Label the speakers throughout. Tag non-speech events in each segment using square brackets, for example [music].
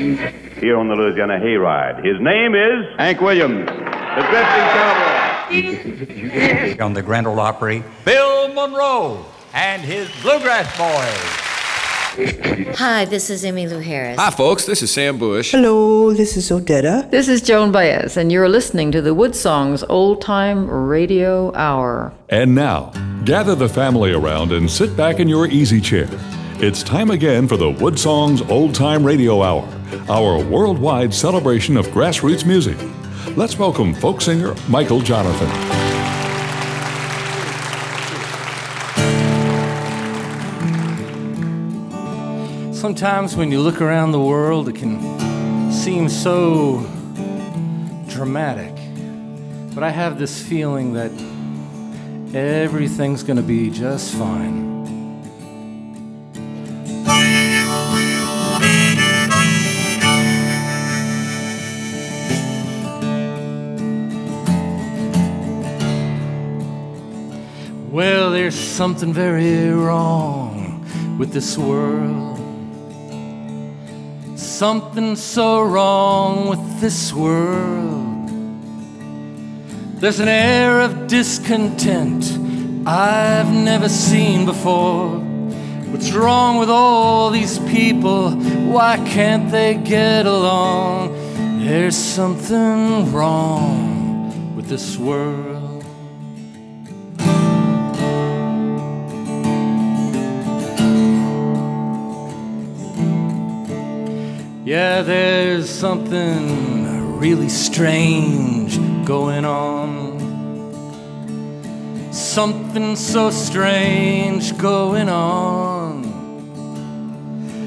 Speaker 1: here on the Louisiana Hayride. His name is
Speaker 2: Hank Williams.
Speaker 1: the Drifting Cowboy. [laughs]
Speaker 3: on the Grand Ole Opry, Bill Monroe and his Bluegrass Boys.
Speaker 4: Hi, this is Emmylou Harris.
Speaker 5: Hi, folks. This is Sam Bush.
Speaker 6: Hello, this is Odetta.
Speaker 7: This is Joan Baez, and you're listening to the Wood Songs Old Time Radio Hour.
Speaker 8: And now, gather the family around and sit back in your easy chair. It's time again for the Wood Songs Old Time Radio Hour, our worldwide celebration of grassroots music. Let's welcome folk singer Michael Jonathan.
Speaker 9: Sometimes when you look around the world, it can seem so dramatic. But I have this feeling that everything's going to be just fine. Well, there's something very wrong with this world. Something so wrong with this world. There's an air of discontent I've never seen before. What's wrong with all these people? Why can't they get along? There's something wrong with this world. Yeah, there's something really strange going on. Something so strange going on.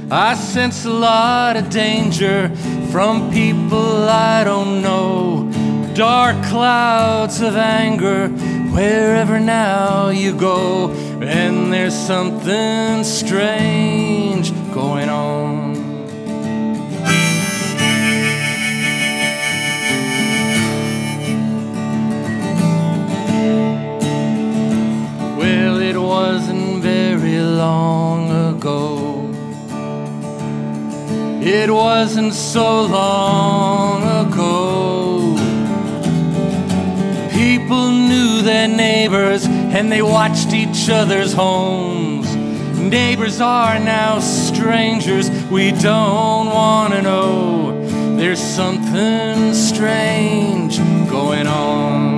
Speaker 9: I sense a lot of danger from people I don't know. Dark clouds of anger wherever now you go. And there's something strange going on. Long ago. It wasn't so long ago. People knew their neighbors and they watched each other's homes. Neighbors are now strangers we don't want to know. There's something strange going on.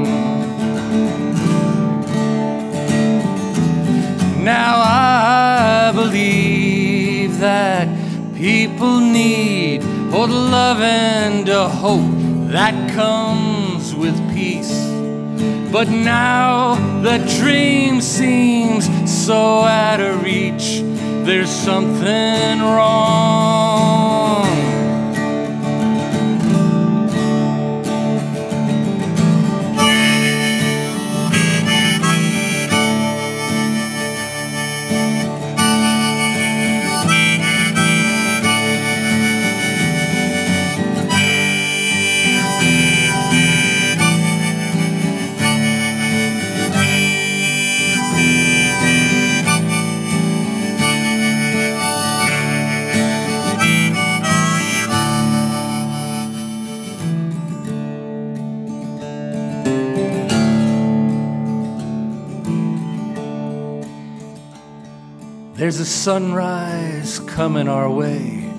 Speaker 9: Now I believe that people need both love and a hope that comes with peace. But now the dream seems so out of reach. There's something wrong. There's a sunrise coming our way.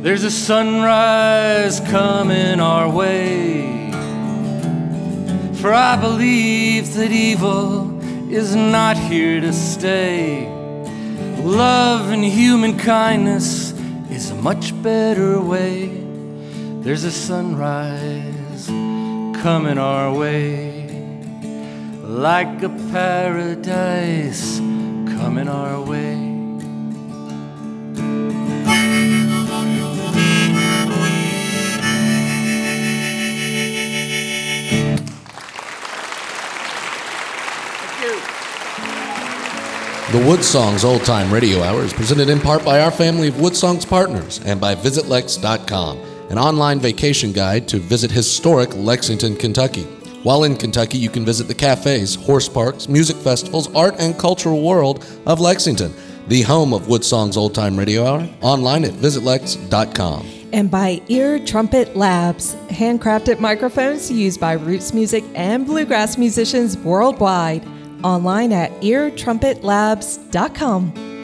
Speaker 9: There's a sunrise coming our way. For I believe that evil is not here to stay. Love and human kindness is a much better way. There's a sunrise coming our way like a paradise coming our way.
Speaker 10: The Wood Songs Old Time Radio Hour is presented in part by our family of Wood Songs partners and by VisitLex.com, an online vacation guide to visit historic Lexington, Kentucky. While in Kentucky, you can visit the cafes, horse parks, music festivals, art, and cultural world of Lexington. the home of Woodsong's Old Time Radio Hour, online at visitlex.com.
Speaker 11: And by Ear Trumpet Labs, handcrafted microphones used by roots music and bluegrass musicians worldwide. Online at eartrumpetlabs.com.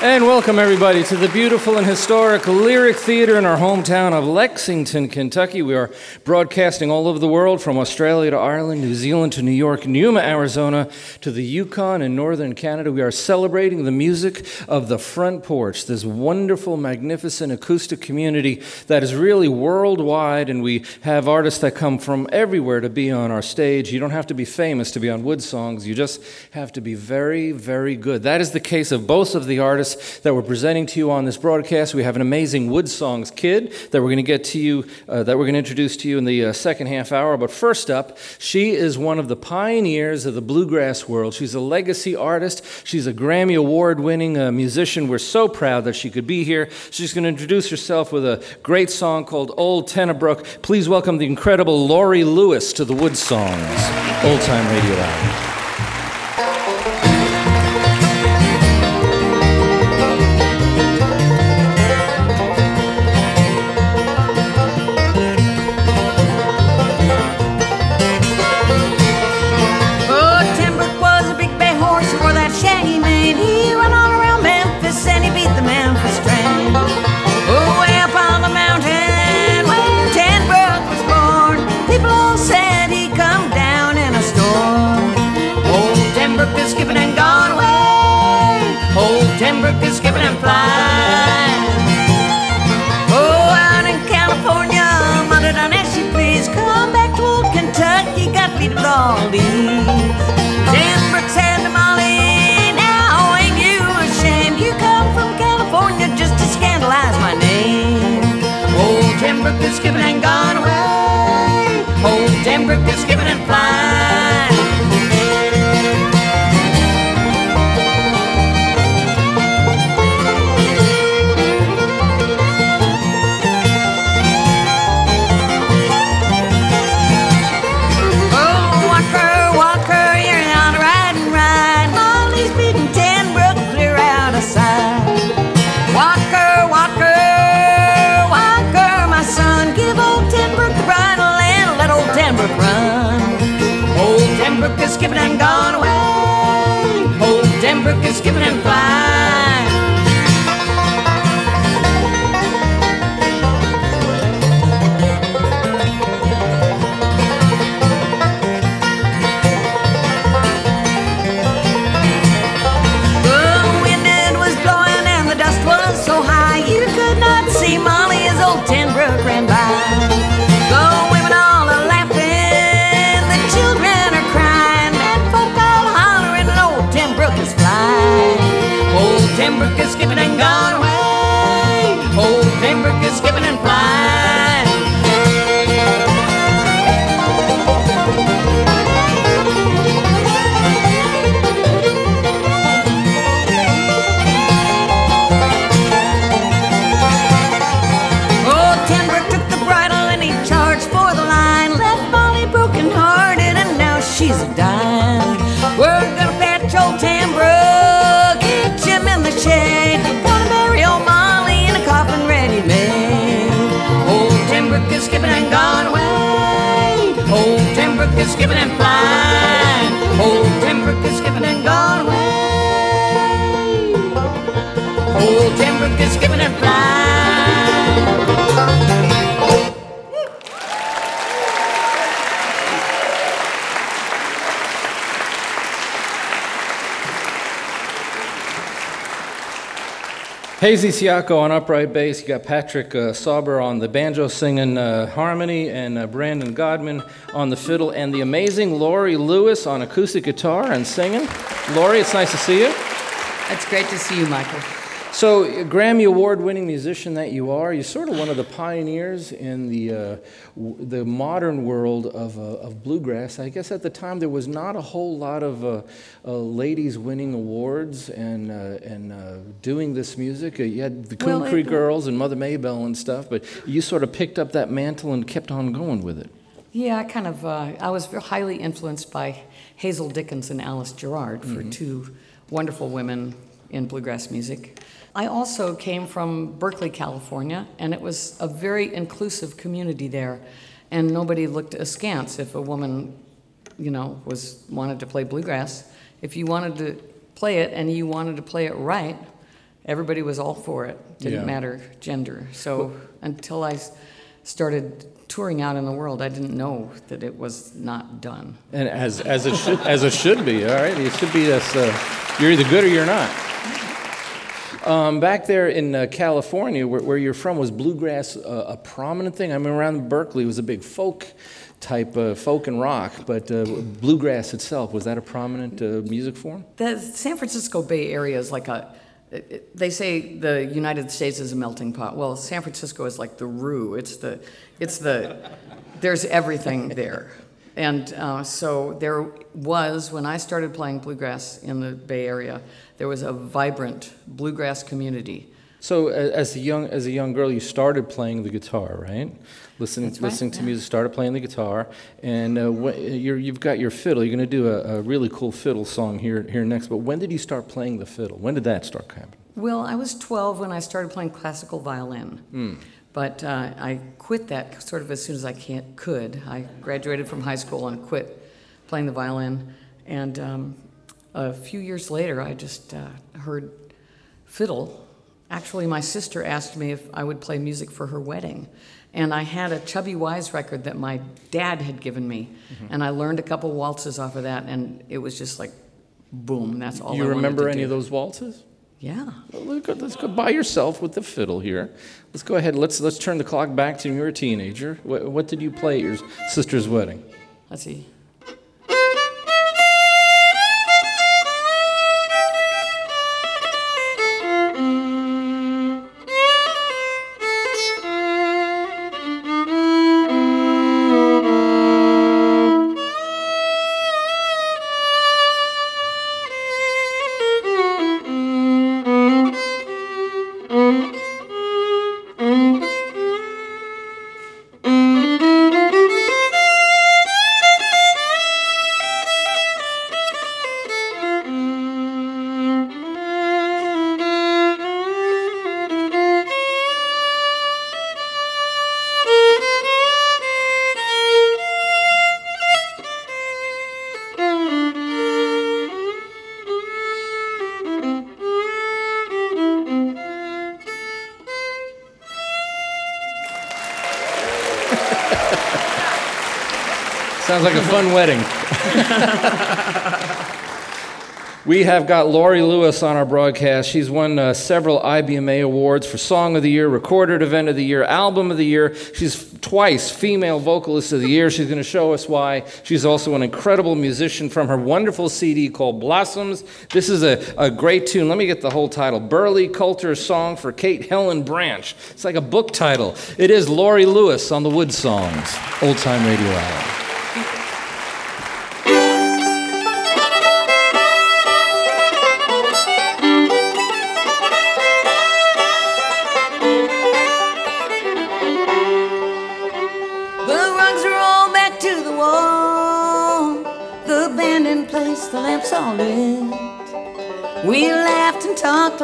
Speaker 9: And welcome, everybody, to the beautiful and historic Lyric Theater in our hometown of Lexington, Kentucky. We are broadcasting all over the world from Australia to Ireland, New Zealand to New York, Yuma, Arizona to the Yukon and northern Canada. We are celebrating the music of the front porch, this wonderful, magnificent acoustic community that is really worldwide. And we have artists that come from everywhere to be on our stage. You don't have to be famous to be on Wood Songs, you just have to be very, very good. That is the case of both of the artists that we're presenting to you on this broadcast. We have an amazing Wood Songs kid that we're going to get to you, uh, that we're going to introduce to you in the uh, second half hour. But first up, she is one of the pioneers of the bluegrass world. She's a legacy artist. She's a Grammy Award winning uh, musician. We're so proud that she could be here. She's going to introduce herself with a great song called Old Tenebrook. Please welcome the incredible Laurie Lewis to the Wood Songs Old Time Radio Hour.
Speaker 12: Old Tim Brooke and gone away.
Speaker 9: Hazy Siako on upright bass. You got Patrick uh, Sauber on the banjo singing uh, harmony, and uh, Brandon Godman on the fiddle, and the amazing Laurie Lewis on acoustic guitar and singing. Laurie, it's nice to see you.
Speaker 13: It's great to see you, Michael.
Speaker 9: So, Grammy Award-winning musician that you are, you're sort of one of the pioneers in the uh, w- the modern world of, uh, of bluegrass. I guess at the time there was not a whole lot of uh, uh, ladies winning awards and uh, and uh, doing this music. Uh, you had the Coon
Speaker 14: Well,
Speaker 9: Creek
Speaker 14: it-
Speaker 9: Girls and Mother Maybelle and stuff, but you sort of picked up that mantle and kept on going with it.
Speaker 12: Yeah, I kind of. Uh, I was very highly influenced by Hazel Dickens and Alice Gerrard for
Speaker 9: Mhm.
Speaker 12: two wonderful women in bluegrass music. I also came from Berkeley, California, and it was a very inclusive community there, and nobody looked askance if a woman, you know, was wanted to play bluegrass. If you wanted to play it and you wanted to play it right, everybody was all for it. Didn't
Speaker 9: Yeah.
Speaker 12: matter gender. So until I started touring out in the world, I didn't know that it was not done.
Speaker 9: And as, as, it, should, as it should be, all right? It should be this, uh, you're either good or you're not. Um, back there in uh, California, where, where you're from, was bluegrass uh, a prominent thing? I mean, around Berkeley, it was a big folk type, uh, folk and rock, but uh, bluegrass itself, was that a prominent uh, music form?
Speaker 12: The San Francisco Bay Area is like a. They say the United States is a melting pot. Well, San Francisco is like the roux. It's the, it's the, there's everything there. And uh, so there was, when I started playing bluegrass in the Bay Area, there was a vibrant bluegrass community.
Speaker 9: So, as a young as a young girl, you started playing the guitar, right? Listening
Speaker 12: right,
Speaker 9: listening to
Speaker 12: yeah.
Speaker 9: music, started playing the guitar, and uh, wh- you're, you've got your fiddle. You're going to do a, a really cool fiddle song here here next. But when did you start playing the fiddle? When did that start happening?
Speaker 12: Well, I was 12 when I started playing classical violin.
Speaker 9: Hmm.
Speaker 12: But uh, I quit that sort of as soon as I can't, could. I graduated from high school and quit playing the violin. And um, a few years later, I just uh, heard fiddle. Actually, my sister asked me if I would play music for her wedding. And I had a Chubby Wise record that my dad had given me.
Speaker 9: Mhm.
Speaker 12: And I learned a couple waltzes off of that. And it was just like, boom, that's all
Speaker 9: you
Speaker 12: I
Speaker 9: remember any
Speaker 12: do.
Speaker 9: of those waltzes?
Speaker 12: Yeah.
Speaker 9: Let's go- let's go by yourself with the fiddle here. Let's go ahead. Let's let's turn the clock back to when you were a teenager. What, what did you play at your sister's wedding?
Speaker 12: Let's see.
Speaker 9: Sounds like a fun wedding. we have got Laurie Lewis on our broadcast. She's won uh, several IBMA awards for Song of the Year, Recorded Event of the Year, Album of the Year. She's twice Female Vocalist of the Year. She's going to show us why. She's also an incredible musician from her wonderful CD called Blossoms. This is a, a great tune. Let me get the whole title Burley Coulter's Song for Kate Helen Branch. It's like a book title. It is Laurie Lewis on the Wood Songs, Old Time Radio Hour.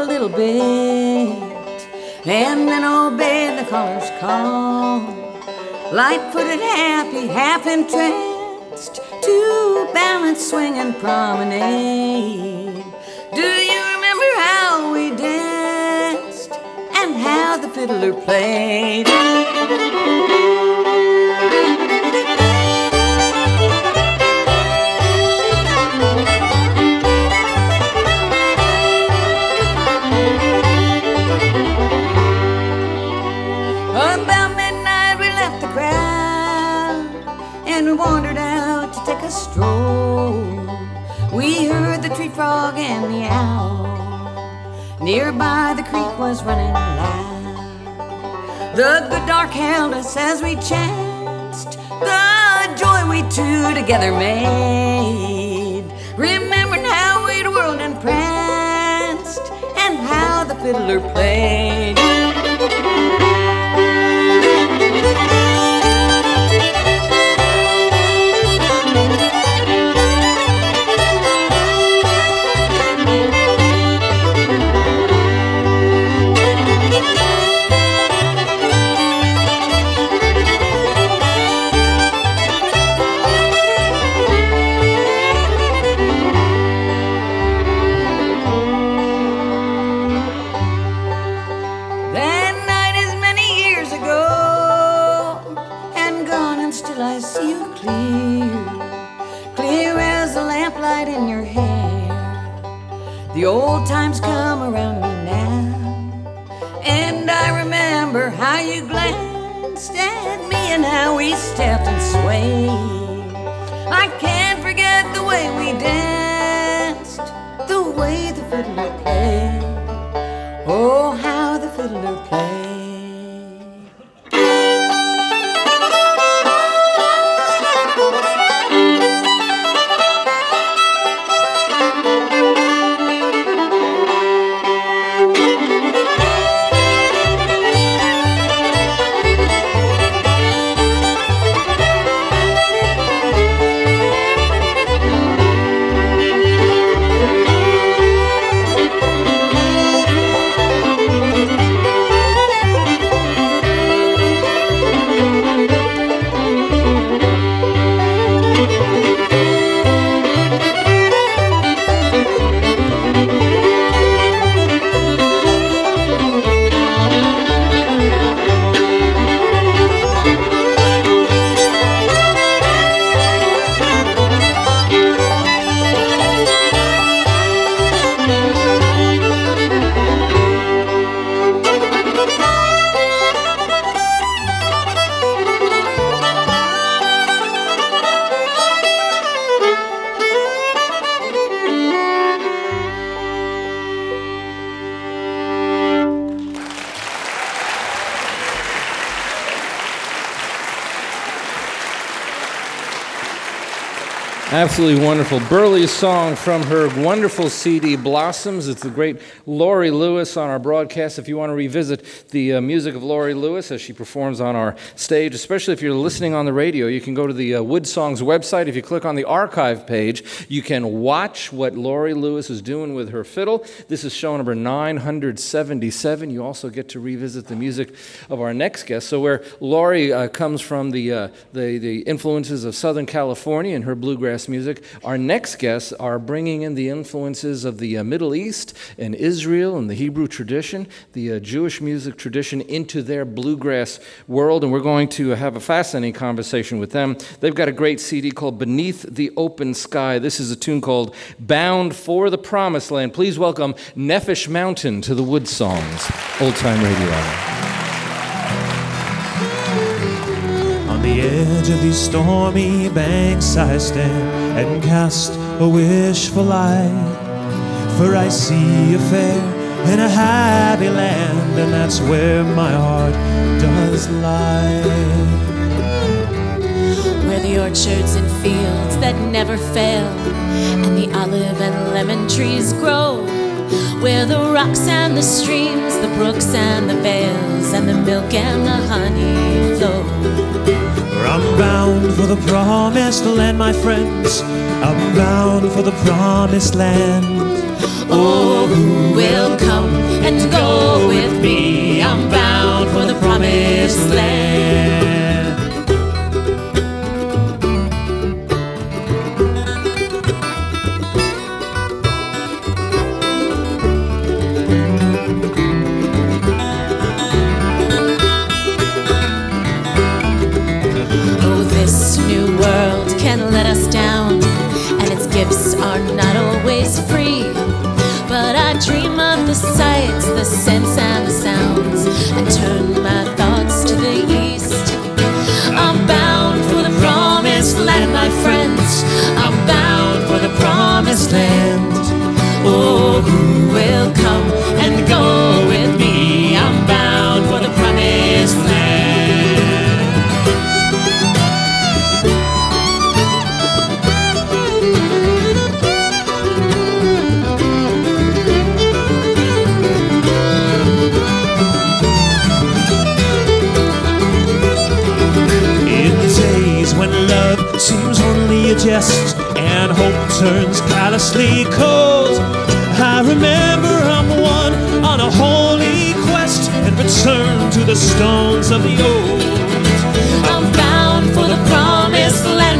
Speaker 14: A little bit, and then obeyed the caller's call. Light-footed, happy, half entranced, to balance, swing, and promenade. Do you remember how we danced and how the fiddler played? Wandered out to take a stroll. We heard the tree frog and the owl. Nearby the creek
Speaker 12: was running loud. The good dark held us as we chanced the joy we two together made. Remembering how we'd whirled and pranced and how the fiddler played.
Speaker 9: Absolutely wonderful. Burley's song from her wonderful CD, Blossoms. It's the great Laurie Lewis on our broadcast. If you want to revisit the uh, music of Laurie Lewis as she performs on our stage, especially if you're listening on the radio, you can go to the uh, Wood Songs website. If you click on the archive page, you can watch what Laurie Lewis is doing with her fiddle. This is show number 977. You also get to revisit the music of our next guest. So, where Laurie uh, comes from the, uh, the, the influences of Southern California and her bluegrass music, our next guests are bringing in the influences of the uh, Middle East and Israel and the Hebrew tradition, the uh, Jewish music tradition, into their bluegrass world. And we're going to have a fascinating conversation with them. They've got a great CD called Beneath the Open Sky. This is a tune called Bound for the Promised Land. Please welcome Nefesh Mountain to the Wood Songs, Old Time Radio Hour.
Speaker 15: Edge of these stormy banks I stand and cast a wishful eye. For I see a fair and a happy land, and that's where my heart does lie.
Speaker 16: Where the orchards and fields that never fail, and the olive and lemon trees grow. Where the rocks and the streams, the brooks and the vales, and the milk and the honey flow.
Speaker 15: I'm bound for the promised land, my friends. I'm bound for the promised land.
Speaker 16: Oh, who will come and go with me? I'm bound for the promised land. land. Oh, who will come and go with me? I'm bound for the promised land. In the days when
Speaker 15: love seems only a jest and hope turns callously cold. I remember I'm one on a holy quest and return to the stones of the old.
Speaker 16: I'm bound for the promised land,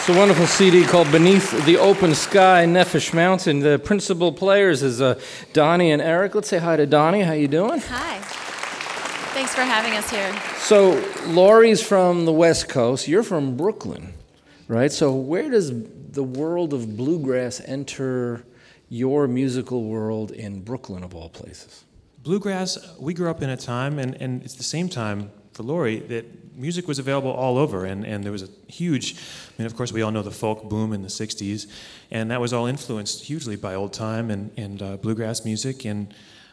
Speaker 9: It's a wonderful CD called Beneath the Open Sky, Nefesh Mountain. The principal players is uh, Doni and Eric. Let's say hi to Doni. How you doing?
Speaker 16: Hi. Thanks for having us here.
Speaker 9: So, Laurie's from the West Coast. You're from Brooklyn, right? So, where does the world of bluegrass enter your musical world in Brooklyn, of all places?
Speaker 15: Bluegrass, we grew up in a time, and, and it's the same time for Laurie, that music was available all over, and, and there was a huge, I mean, of course, we all know the folk boom in the 60s, and that was all influenced hugely by old time and, and uh, bluegrass music. And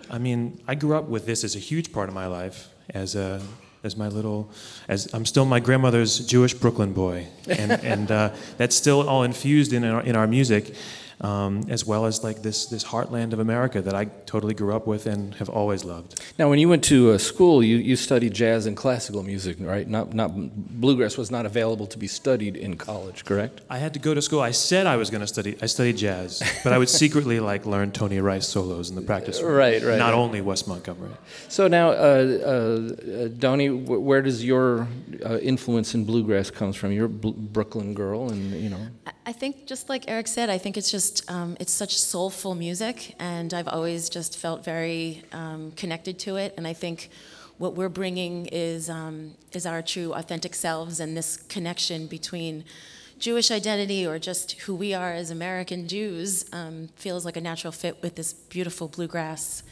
Speaker 15: I mean, I grew up with this as a huge part of my life, as a as my little, as I'm still my grandmother's Jewish Brooklyn boy, and, and uh, that's still all infused in our, in our music um, as well as like this this heartland of America that I totally grew up with and have always loved.
Speaker 9: Now, when you went to uh, school, you, you studied jazz and classical music, right? Not not bluegrass was not available to be studied in college, correct?
Speaker 15: I had to go to school. I said I was going to study. I studied jazz, but I would secretly [laughs] like learn Tony Rice solos in the practice room.
Speaker 9: Right, right.
Speaker 15: Not
Speaker 9: right.
Speaker 15: only Wes Montgomery.
Speaker 9: So now, uh, uh, Doni, where does your uh, influence in bluegrass comes from? You're a Bl- Brooklyn girl, and you know.
Speaker 16: I think, just like Eric said, I think it's just um, it's such soulful music, and I've always just felt very um, connected to it. And I think what we're bringing is um, is our true, authentic selves, and this connection between Jewish identity or just who we are as American Jews um, feels like a natural fit with this beautiful bluegrass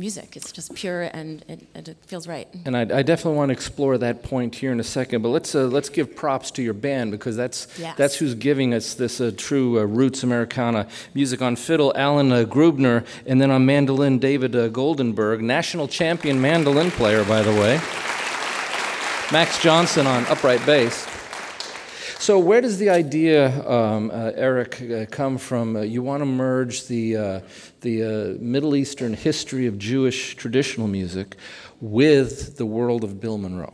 Speaker 16: music. It's just pure and it, and it feels right.
Speaker 9: And I, I, definitely want to explore that point here in a second. But let's uh, let's give props to your band because that's
Speaker 16: Yes.
Speaker 9: that's who's giving us this uh, true uh, roots Americana music on fiddle, Alan uh, Grubner, and then on mandolin, David uh, Goldenberg, national champion mandolin player, by the way. Max Johnson on upright bass. So, where does the idea, um, uh, Eric, uh, come from? Uh, you want to merge the, uh, the uh, Middle Eastern history of Jewish traditional music with the world of Bill Monroe.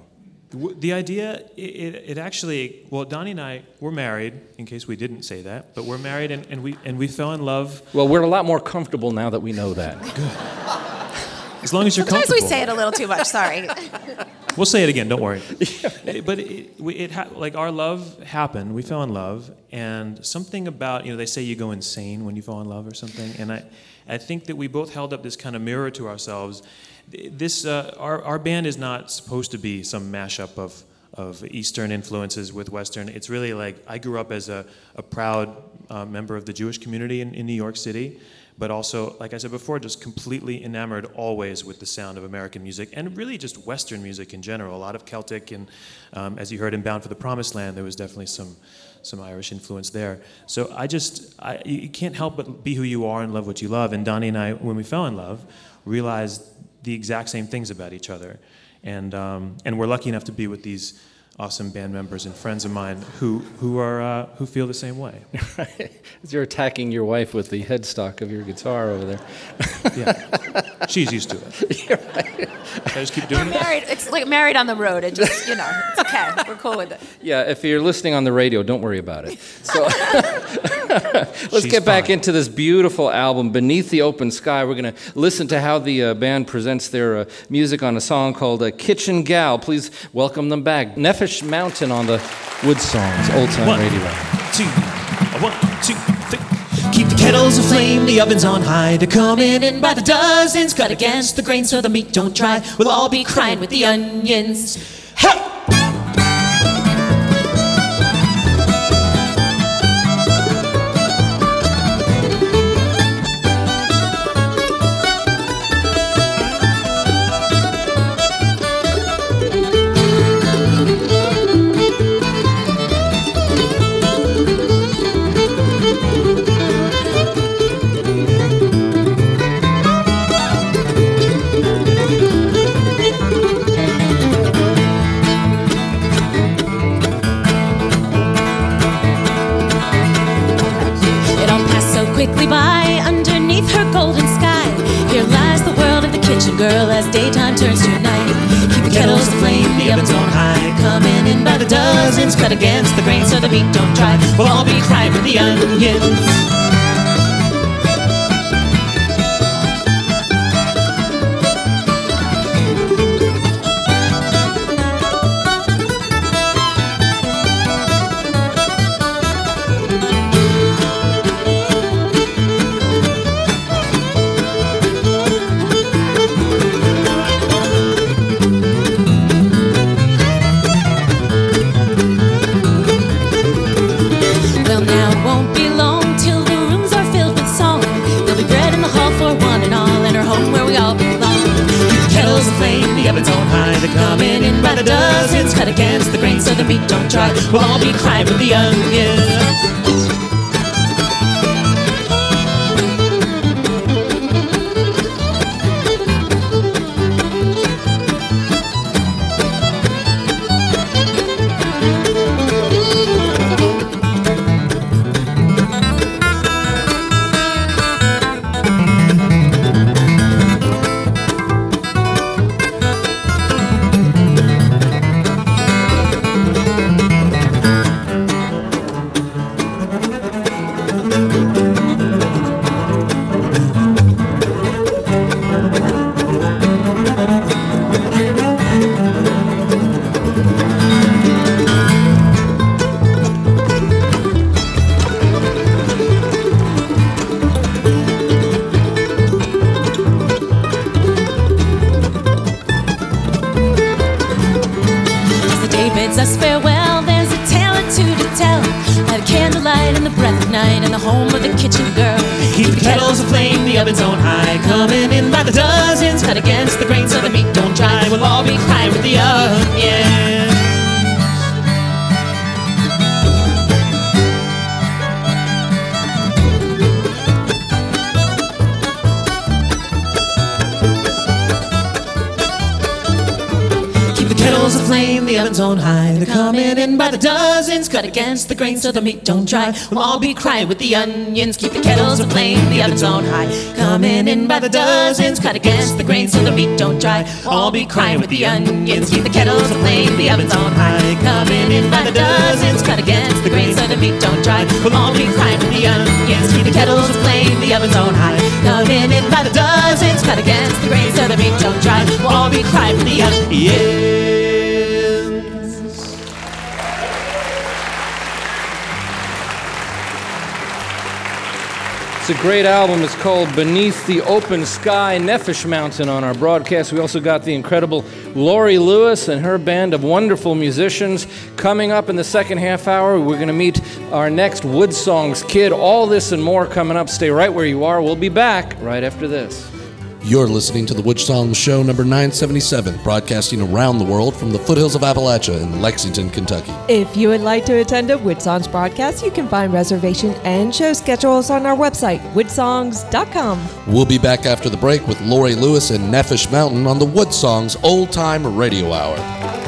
Speaker 15: The idea, it, it, it actually, well, Doni and I, we're married, in case we didn't say that, but we're married and, and, we, and we fell in love.
Speaker 9: Well, we're a lot more comfortable now that we know that. Good.
Speaker 15: As long as you're
Speaker 17: Sometimes
Speaker 15: comfortable.
Speaker 17: we say it a little too much. Sorry. [laughs]
Speaker 15: We'll say it again. Don't worry. [laughs] but it, we- it ha- like our love happened. We fell in love, and something about you know they say you go insane when you fall in love or something. And I, I think that we both held up this kind of mirror to ourselves. This uh, our our band is not supposed to be some mashup of of Eastern influences with Western. It's really like I grew up as a, a proud uh, member of the Jewish community in, in New York City, but also, like I said before, just completely enamored always with the sound of American music and really just Western music in general. A lot of Celtic, and um, as you heard in Bound for the Promised Land, there was definitely some some Irish influence there. So I just, I, you can't help but be who you are and love what you love. And Doni and I, when we fell in love, realized the exact same things about each other. And, um, and we're lucky enough to be with these awesome band members and friends of mine who, who, are, uh, who feel the same way. [laughs]
Speaker 9: As you're attacking your wife with the headstock of your guitar over there.
Speaker 15: yeah. She's used to it. [laughs]
Speaker 9: You're right.
Speaker 15: I just keep
Speaker 17: We're
Speaker 15: doing it.
Speaker 17: married. It's like married on the road. It just, you know, it's okay. We're cool with it.
Speaker 9: Yeah, if you're listening on the radio, don't worry about it. So [laughs] let's
Speaker 15: She's
Speaker 9: get back
Speaker 15: fine.
Speaker 9: into this beautiful album, Beneath the Open Sky. We're going to listen to how the uh, band presents their uh, music on a song called uh, Kitchen Gal. Please welcome them back. Mountain on the Wood Songs, Old Time
Speaker 15: One,
Speaker 9: Radio.
Speaker 15: two, one, two, three.
Speaker 18: Keep the kettles aflame, the ovens on high. They're
Speaker 16: coming in by the dozens. Cut against the grain so the meat don't dry. We'll all be crying with the onions. Ovens on high. Coming in by the dozens, cut against the grain so the meat don't dry. We'll all be crying with the onions. The
Speaker 18: dozens, cut against the grain so the meat don't dry. We'll all be crying with the onions. Against the grain so the meat don't dry. We'll all be crying with the onions. Keep the kettles aflame, the ovens on high. Coming in by the dozens, cut against the grain so the meat don't dry. We'll all be crying with the onions. Keep the kettles aflame, the ovens on high. Coming in by the dozens, cut against the grain so the meat don't dry. We'll all be crying with the onions. Keep the kettles aflame, the ovens on high. Coming in by the dozens, cut against the grain so the meat don't dry. We'll all be crying with the onions.
Speaker 9: It's a great album. It's called Beneath the Open Sky, Nefesh Mountain on our broadcast. We also got the incredible Laurie Lewis and her band of wonderful musicians. Coming up in the second half hour, we're going to meet our next Wood Songs kid. All this and more coming up. Stay right where you are. We'll be back right after this.
Speaker 10: You're listening to the Wood Songs Show number 977, broadcasting around the world from the foothills of Appalachia in Lexington, Kentucky.
Speaker 11: If you would like to attend a Woodsongs broadcast, you can find reservation and show schedules on our website, woodsongs.com.
Speaker 10: We'll be back after the break with Laurie Lewis and Nefesh Mountain on the Wood Songs Old Time Radio Hour.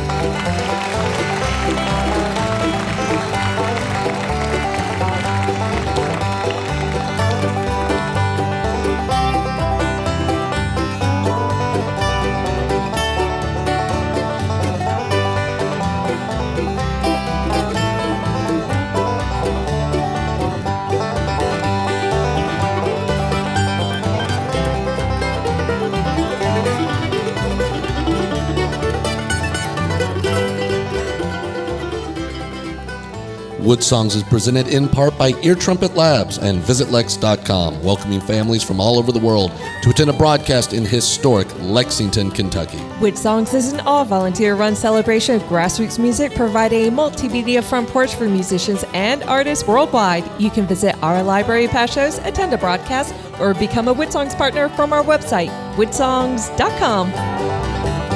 Speaker 10: Wood Songs is presented in part by Ear Trumpet Labs and VisitLex.com, welcoming families from all over the world to attend a broadcast in historic Lexington, Kentucky.
Speaker 11: Woodsongs is an all volunteer run celebration of grassroots music, providing a multimedia front porch for musicians and artists worldwide. You can visit our library past shows, attend a broadcast, or become a Woodsongs partner from our website, woodsongs.com.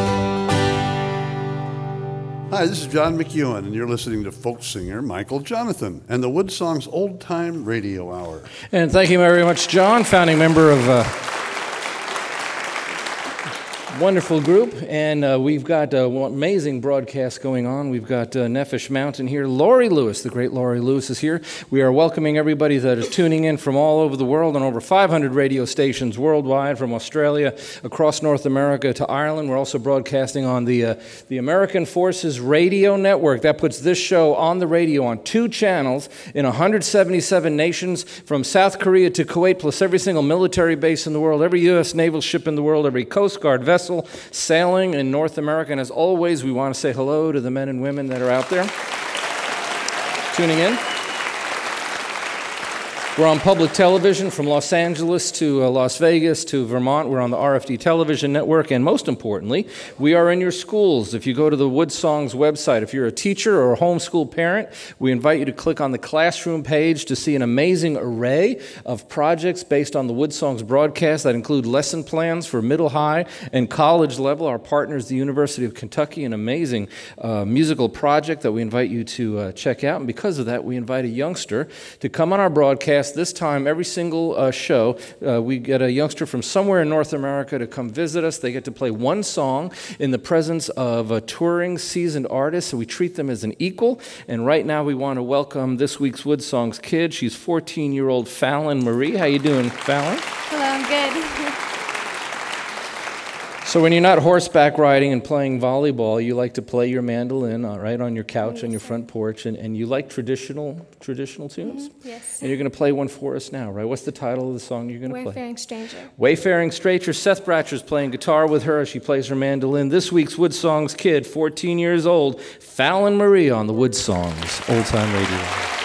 Speaker 19: Hi, this is John McEuen, and you're listening to folk singer Michael Jonathan and the Wood Songs Old Time Radio Hour.
Speaker 9: And thank you very much, John, founding member of uh, wonderful group. And uh, we've got uh, amazing broadcast going on. We've got uh, Nefesh Mountain here. Laurie Lewis, the great Laurie Lewis, is here. We are welcoming everybody that is tuning in from all over the world on over 500 radio stations worldwide, from Australia across North America to Ireland. We're also broadcasting on the, uh, the American Forces Radio Network. That puts this show on the radio on two channels in 177 nations, from South Korea to Kuwait, plus every single military base in the world, every U.S. naval ship in the world, every Coast Guard vessel sailing in North America. And as always, we want to say hello to the men and women that are out there tuning in. We're on public television from Los Angeles to uh, Las Vegas to Vermont. We're on the RFD television network. And most importantly, we are in your schools. If you go to the Wood Songs website, if you're a teacher or a homeschool parent, we invite you to click on the classroom page to see an amazing array of projects based on the Wood Songs broadcast that include lesson plans for middle, high, and college level. Our partner is the University of Kentucky, an amazing uh, musical project that we invite you to uh, check out. And because of that, we invite a youngster to come on our broadcast this time, every single uh, show, uh, we get a youngster from somewhere in North America to come visit us. They get to play one song in the presence of a touring seasoned artist. So we treat them as an equal. And right now, we want to welcome this week's Wood Songs kid. She's 14-year-old Fallon Marie. How you doing, Fallon?
Speaker 20: Hello, I'm good. [laughs]
Speaker 9: So when you're not horseback riding and playing volleyball, you like to play your mandolin uh, right on your couch on your front porch, and, and you like traditional traditional tunes.
Speaker 20: Mm-hmm, yes.
Speaker 9: And you're going to play one for us now, right? What's the title of the song you're going to play?
Speaker 20: Wayfaring Stranger.
Speaker 9: Wayfaring Stranger. Seth Bratcher's playing guitar with her as she plays her mandolin. This week's Wood Songs kid, 14 years old, Fallon Marie on the Wood Songs Old Time Radio.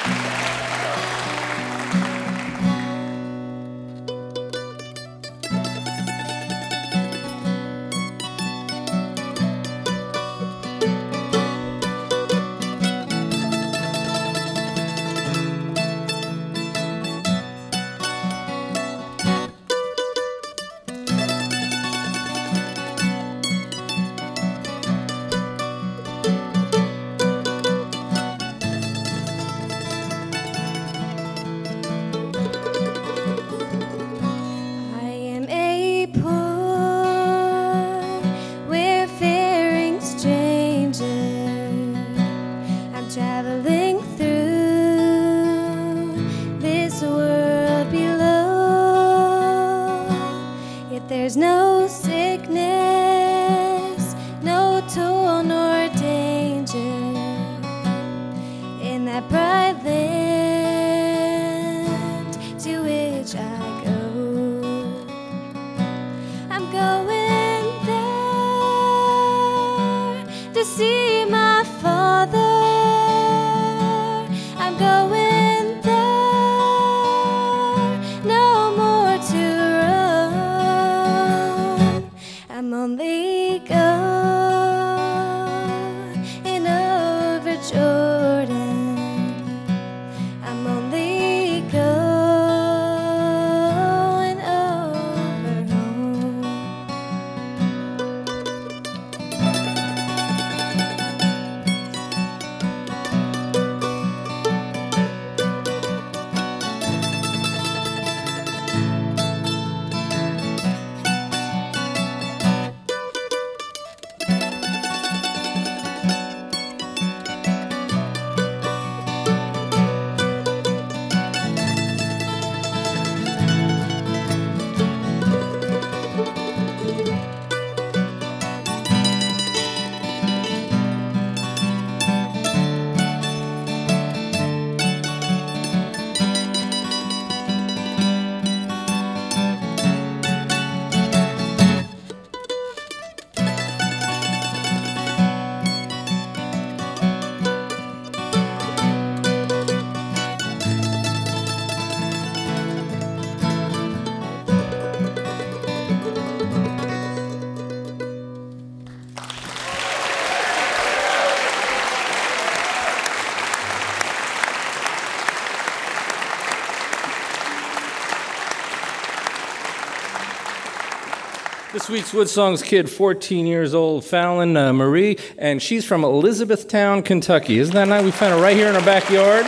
Speaker 9: This week's Wood Songs kid, 14 years old, Fallon uh, Marie, and she's from Elizabethtown, Kentucky. Isn't that nice? We found her right here in our backyard.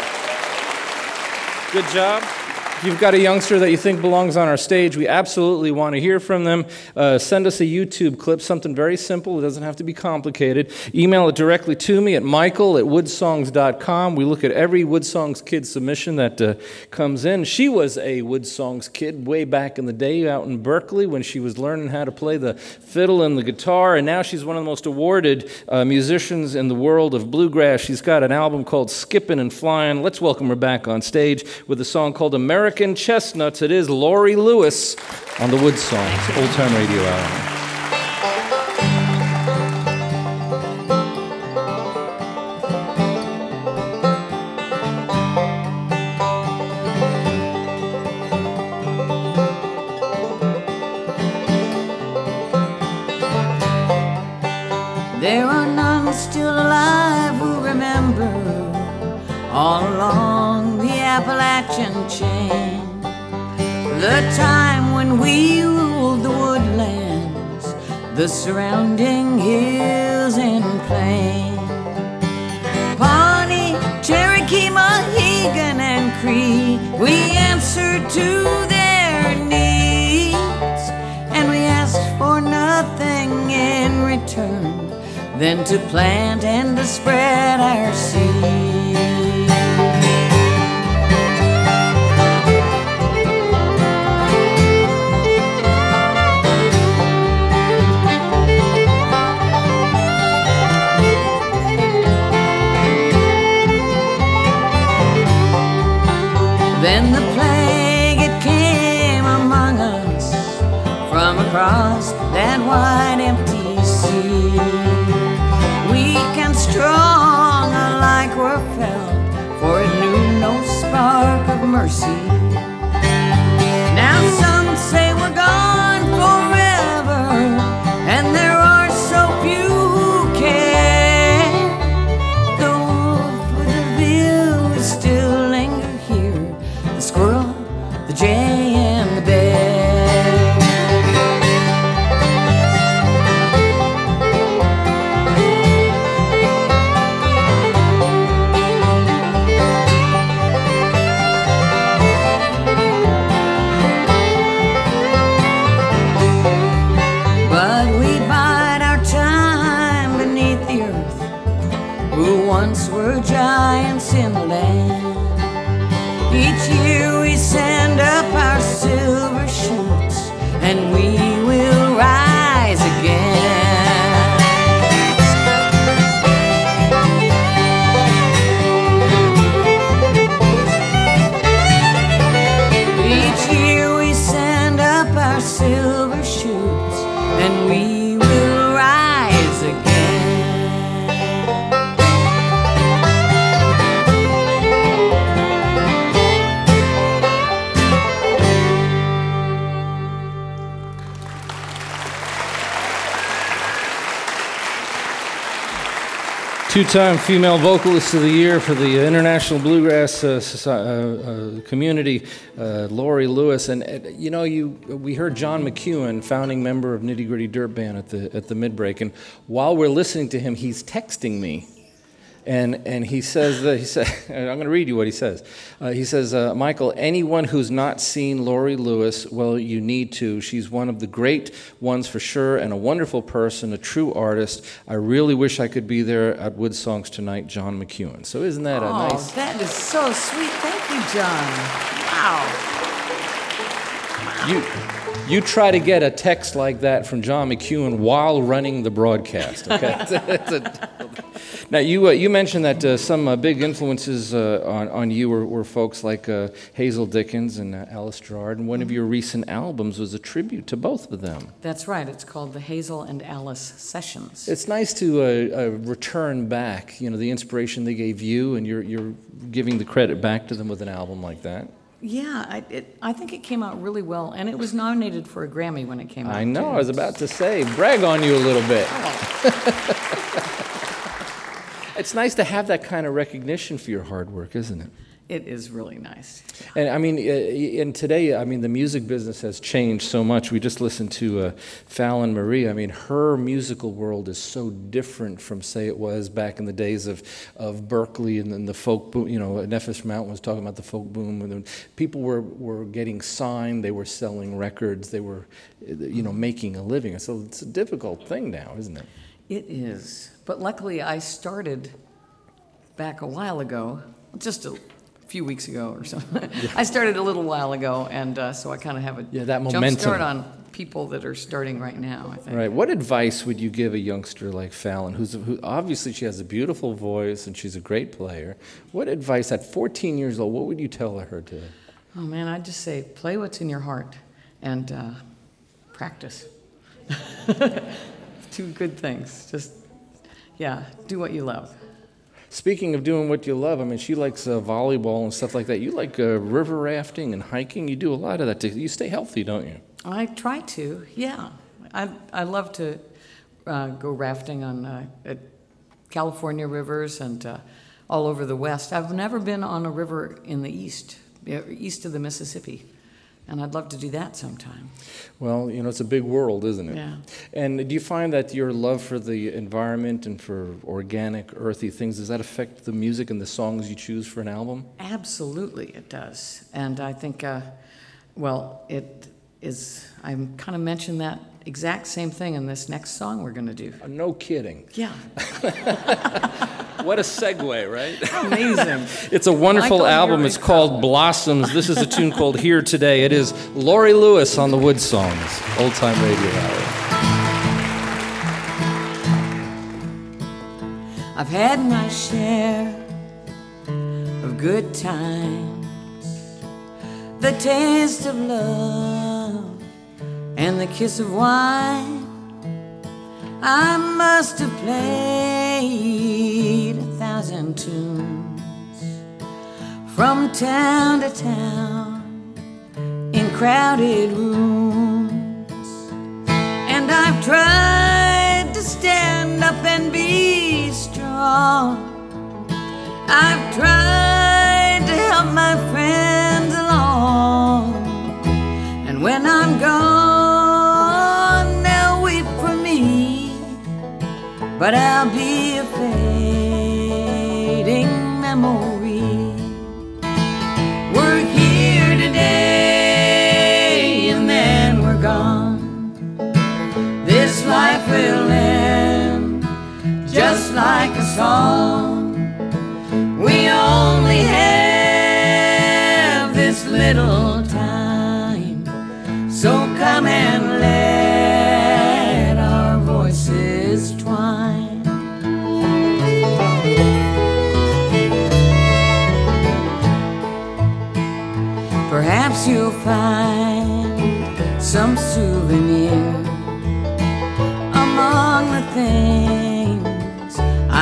Speaker 9: Good job. If you've got a youngster that you think belongs on our stage, we absolutely want to hear from them. Uh, send us a YouTube clip, something very simple. It doesn't have to be complicated. Email it directly to me at michael at woodsongs.com. We look at every Woodsongs kid submission that uh, comes in. She was a Woodsongs kid way back in the day out in Berkeley when she was learning how to play the fiddle and the guitar, and now she's one of the most awarded uh, musicians in the world of bluegrass. She's got an album called Skipping and Flying. Let's welcome her back on stage with a song called American Chestnuts. It is Laurie Lewis on the Wood Songs Old Time Radio Hour.
Speaker 12: There are none still alive who remember all along the Appalachian chain the time we ruled the woodlands, the surrounding hills and plains. Pawnee, Cherokee, Mohegan, and Cree, we answered to their needs, and we asked for nothing in return than to plant and to spread our seed. Mercy. Now some say we're gone forever, and there are so few who care. The wolf with the will still linger here, the squirrel, the jay,
Speaker 9: Two time female vocalist of the year for the International Bluegrass uh, Soci- uh, uh, community, uh, Laurie Lewis. And uh, you know, you, we heard John McEuen, founding member of Nitty Gritty Dirt Band, at the, at the midbreak. And while we're listening to him, he's texting me. And, and he says, that, he said, [laughs] I'm going to read you what he says. Uh, he says, uh, Michael, anyone who's not seen Laurie Lewis, well, you need to. She's one of the great ones for sure, and a wonderful person, a true artist. I really wish I could be there at Wood Songs tonight, John McEuen. So isn't that a nice oh,
Speaker 21: that is so sweet. Thank you, John. Wow.
Speaker 9: You, you try to get a text like that from John McEuen while running the broadcast. Okay. [laughs] [laughs] Now you uh, you mentioned that uh, some uh, big influences uh, on on you were, were folks like uh, Hazel Dickens and uh, Alice Gerrard, and one of your recent albums was a tribute to both of them.
Speaker 21: That's right. It's called the Hazel and Alice Sessions.
Speaker 9: It's nice to uh, uh, return back, you know, the inspiration they gave you, and you're you're giving the credit back to them with an album like that.
Speaker 21: Yeah, I, it, I think it came out really well, and it was nominated for a Grammy when it came out.
Speaker 9: I know.
Speaker 21: too.
Speaker 9: I was about to say, brag on you a little bit. Oh. [laughs] it's nice to have that kind of recognition for your hard work, isn't it?
Speaker 21: It is really nice.
Speaker 9: And I mean, uh, and today, I mean, the music business has changed so much. We just listened to uh, Fallon Marie. I mean, her musical world is so different from, say, it was back in the days of, of Berkeley and then the folk boom. You know, Nefesh Mountain was talking about the folk boom. And then people were, were getting signed, they were selling records, they were, you know, making a living. So it's a difficult thing now, isn't it?
Speaker 21: It is. But luckily, I started back a while ago, just a few weeks ago or something. [laughs] I started a little while ago, and uh, so I kind of have a
Speaker 9: Yeah, that
Speaker 21: jump
Speaker 9: momentum.
Speaker 21: start on people that are starting right now. I think.
Speaker 9: Right. What advice would you give a youngster like Fallon, who's who obviously she has a beautiful voice and she's a great player? What advice at 14 years old? What would you tell her to?
Speaker 21: Oh man, I'd just say play what's in your heart and uh, practice. [laughs] Two good things. Just yeah, do what you love.
Speaker 9: Speaking of doing what you love, I mean, she likes uh, volleyball and stuff like that. You like uh, river rafting and hiking. You do a lot of that. You stay healthy, don't you?
Speaker 21: I try to. Yeah, I I love to uh, go rafting on uh, California rivers and uh, all over the West. I've never been on a river in the east, uh, east of the Mississippi, and I'd love to do that sometime.
Speaker 9: Well, you know, it's a big world, isn't it?
Speaker 21: Yeah.
Speaker 9: And do you find that your love for the environment and for organic, earthy things, does that affect the music and the songs you choose for an album?
Speaker 21: Absolutely, it does. And I think, uh, well, it is, I kind of mentioned that exact same thing in this next song we're going to do.
Speaker 9: no kidding.
Speaker 21: Yeah. [laughs] [laughs]
Speaker 9: What a segue, right?
Speaker 21: Amazing. [laughs]
Speaker 9: It's a wonderful album. It's called Blossoms. This is a tune called Here Today. It is Laurie Lewis on the Wood Songs, Old Time Radio Hour.
Speaker 12: I've had my share of good times, the taste of love, and the kiss of wine. I must have played a thousand tunes from town to town in crowded rooms. And I've tried to stand up and be strong. I've tried to help my friends along. And when I'm gone, they'll weep for me. But I'll be a like a song. We only have this little time, so come and let our voices twine. Perhaps you'll find some souvenir among the things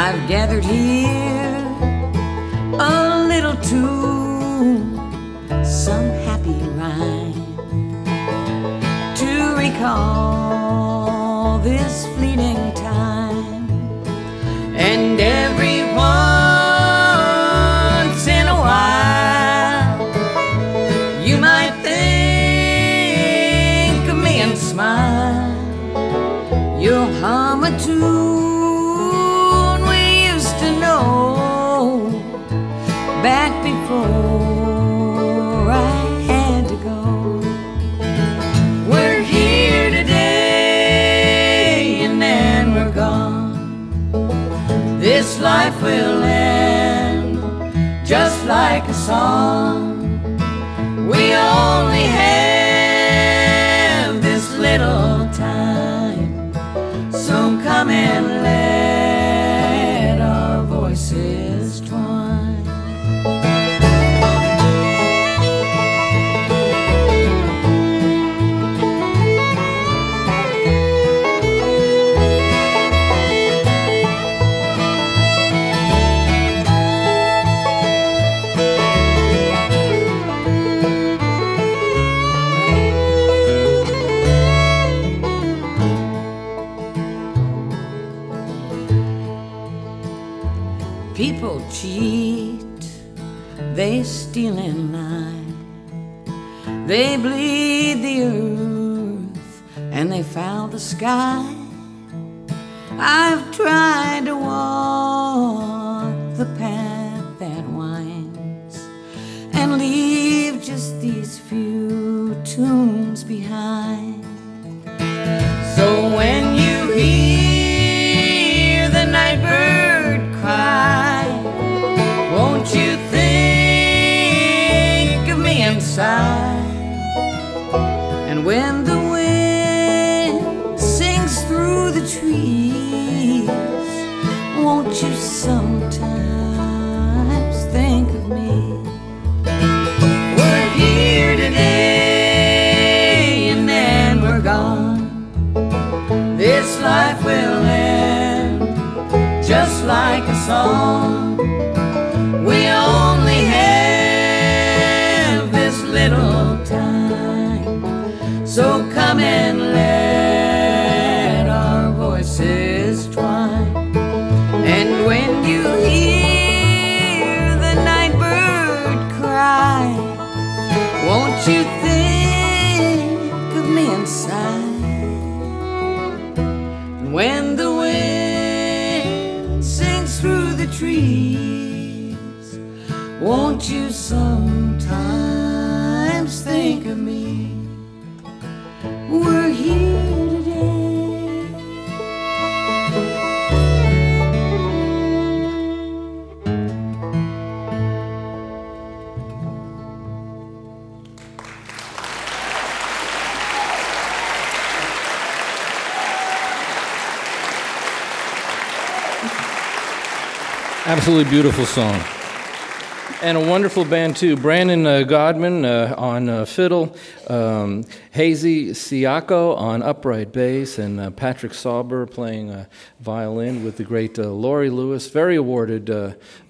Speaker 12: I've gathered here. A little tune, some happy rhyme to recall this fleeting time. And every song. People cheat, they steal and lie, they bleed the earth and they foul the sky. I've tried to walk the path that winds and leave just these few tunes behind.
Speaker 9: Absolutely beautiful song. And a wonderful band, too. Brandon uh, Godman uh, on uh, fiddle, um, Hasee Ciaccio on upright bass, and uh, Patrick Sauber playing uh, violin with the great uh, Laurie Lewis, very awarded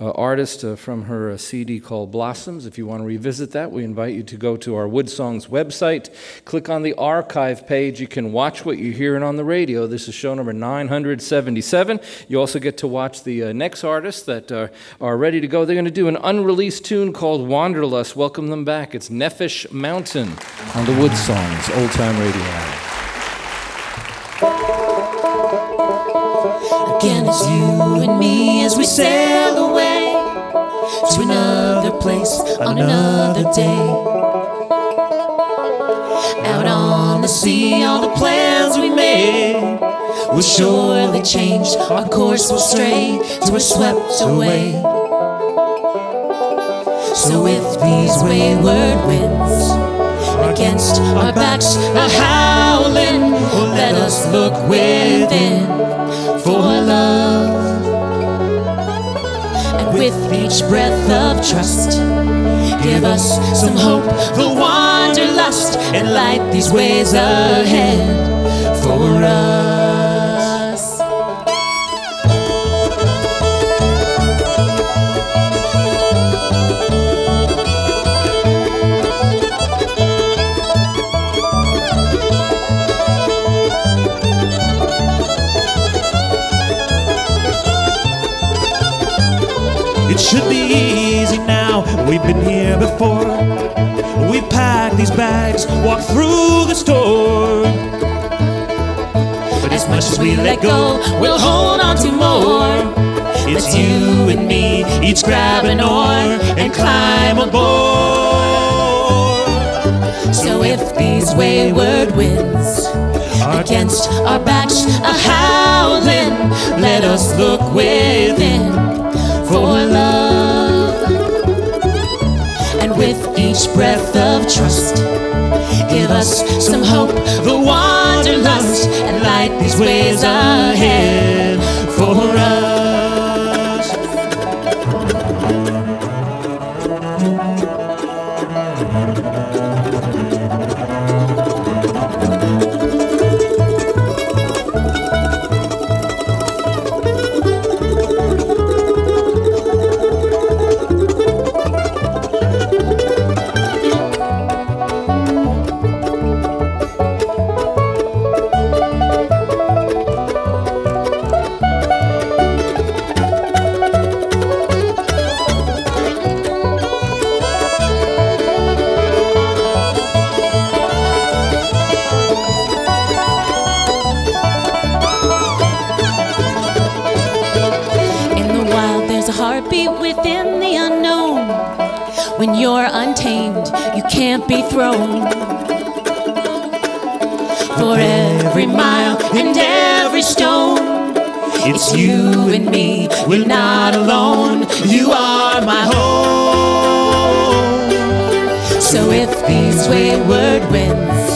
Speaker 9: artist from her CD called Blossoms. If you want to revisit that, we invite you to go to our Wood Songs website, click on the archive page. You can watch what you're hearing on the radio. This is show number 977. You also get to watch the next artists that are ready to go. They're going to do an unreleased tune called Wanderlust. Welcome them back. It's Nefesh Mountain on the Wood Songs, Old Time Radio.
Speaker 16: Again, it's you and me as we sail away to another place on another day. Out on the sea, all the plans we made will surely change. Our course will stray till we're swept away. So with these wayward winds against our backs are howling, let us look within for love. And with each breath of trust, give us some hope, the wanderlust, and light these ways ahead for us.
Speaker 15: It should be easy now. We've been here before. We pack these bags, walk through the store.
Speaker 16: But as much as we let go, we'll hold on to more. It's you and me, each grab an oar and climb aboard. So if these wayward winds against our backs are howling, let us look within for love. And with each breath of trust, give us some hope, the wanderlust, and light these ways ahead for us. We're not alone. You are my home. So if these wayward winds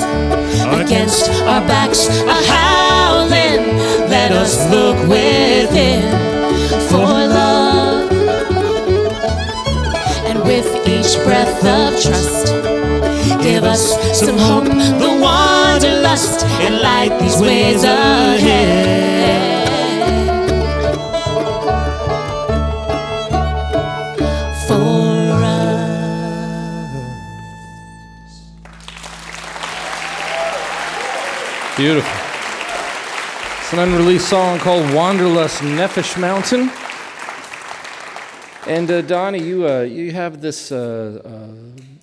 Speaker 16: against our backs are howling, let us look within for love. And with each breath of trust, give us some hope, the wanderlust, and light these ways ahead.
Speaker 9: Beautiful. It's an unreleased song called Wanderlust Nefesh Mountain. And uh, Doni, you, uh, you have this uh,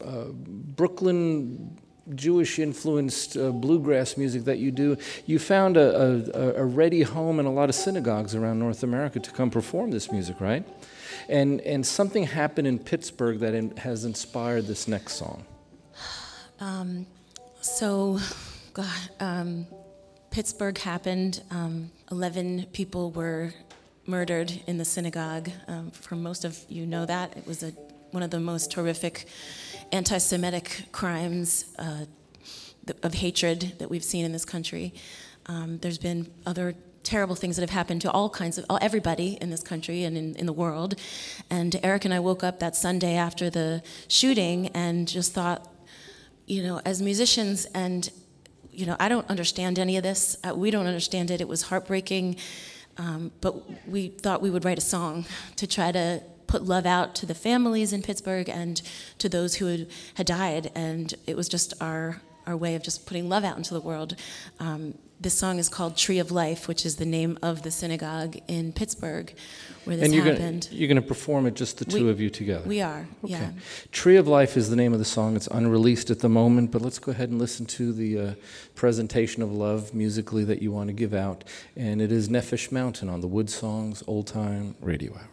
Speaker 9: uh, uh, Brooklyn Jewish influenced uh, bluegrass music that you do. You found a, a, a ready home in a lot of synagogues around North America to come perform this music, right? And, and something happened in Pittsburgh that in, has inspired this next song.
Speaker 16: Um, so, God, um, Pittsburgh happened. Um, 11 people were murdered in the synagogue. Um, for most of you know that. It was a, one of the most horrific anti Semitic crimes uh, of hatred that we've seen in this country. Um, there's been other terrible things that have happened to all kinds of all, everybody in this country and in, in the world. And Eric and I woke up that Sunday after the shooting and just thought, you know, as musicians and you know, I don't understand any of this. Uh, we don't understand it. It was heartbreaking, um, but we thought we would write a song to try to put love out to the families in Pittsburgh and to those who had, had died. And it was just our our way of just putting love out into the world. Um, this song is called Tree of Life, which is the name of the synagogue in Pittsburgh where this
Speaker 9: and you're
Speaker 16: happened.
Speaker 9: Gonna, you're going to perform it just the two
Speaker 16: We-
Speaker 9: of you together.
Speaker 16: We are,
Speaker 9: Okay.
Speaker 16: yeah.
Speaker 9: Tree of Life is the name of the song. It's unreleased at the moment, but let's go ahead and listen to the uh, presentation of love musically that you want to give out. And it is Nefesh Mountain on the Wood Songs Old Time Radio Hour.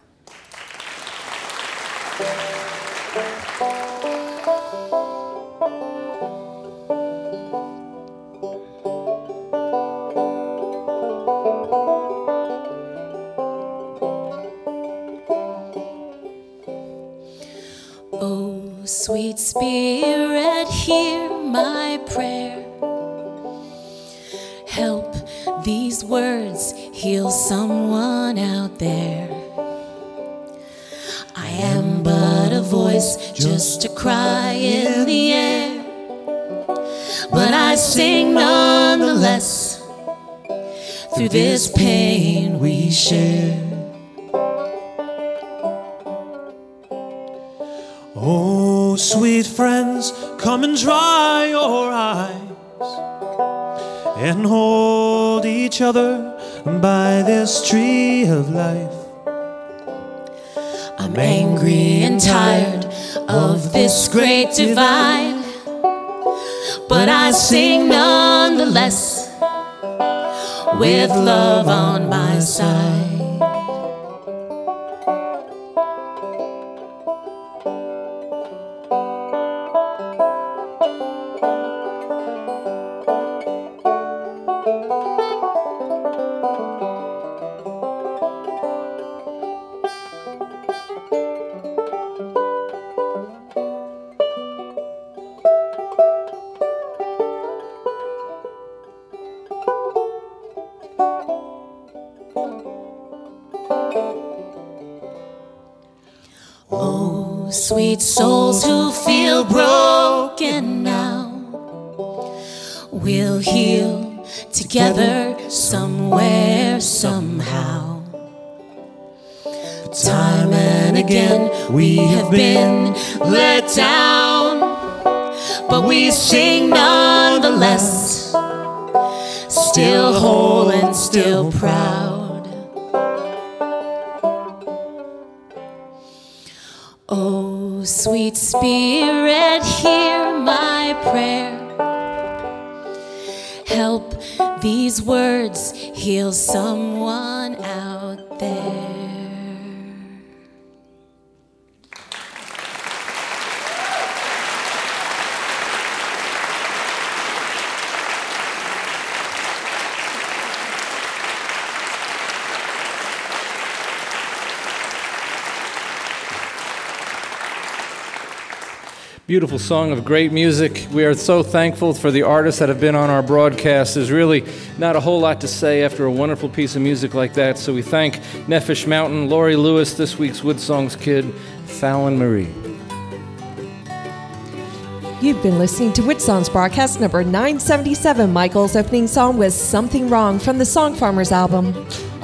Speaker 16: Through this pain we share.
Speaker 15: Oh, sweet friends, come and dry your eyes and hold each other by this tree of life.
Speaker 16: I'm angry and tired of this great divide, but I sing nonetheless with love on my side. Sweet souls who feel broken now, we'll heal together somewhere, somehow. Time and again, we have been let down, but we sing nonetheless, spirit, hear my prayer. Help these words heal someone out there.
Speaker 9: Beautiful song of great music. We are so thankful for the artists that have been on our broadcast. There's really not a whole lot to say after a wonderful piece of music like that. So we thank Nefesh Mountain, Laurie Lewis, this week's Wood Songs kid, Fallon Marie.
Speaker 11: You've been listening to Wood Songs broadcast number 977. Michael's opening song was Something Wrong from the Song Farmers album.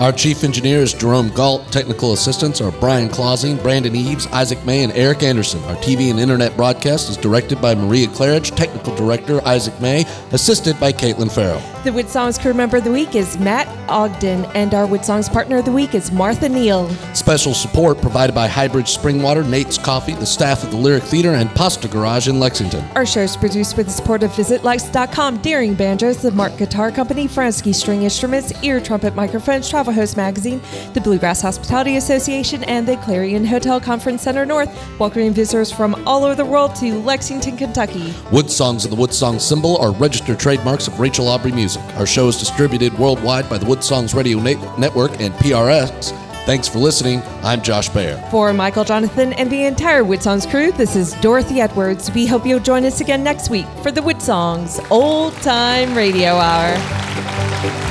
Speaker 10: Our chief engineer is Jerome Galt. Technical assistants are Brian Clausing, Brandon Eves, Isaac May, and Eric Anderson. Our TV and internet broadcast is directed by Maria Claridge, technical director Isaac May, assisted by Caitlin Farrell.
Speaker 11: The Wood Songs crew member of the week is Matt Ogden, and our Wood Songs partner of the week is Martha Neal.
Speaker 10: Special support provided by Highbridge Springwater, Nate's Coffee, the staff of the Lyric Theater, and Pasta Garage in Lexington.
Speaker 11: Our show is produced with the support of VisitLex.com, Deering Banjos, the Mark Guitar Company, Fransky String Instruments, Ear Trumpet Microphones, Travel Host Magazine, the Bluegrass Hospitality Association, and the Clarion Hotel Conference Center North, welcoming visitors from all over the world to Lexington, Kentucky.
Speaker 10: Wood Songs and the Wood Song symbol are registered trademarks of Rachel Aubrey Music. Our show is distributed worldwide by the Wood Songs Radio Na- Network and PRX. Thanks for listening. I'm Josh Baer.
Speaker 11: For Michael Jonathan and the entire Wood Songs crew, this is Dorothy Edwards. We hope you'll join us again next week for the Wood Songs Old Time Radio Hour.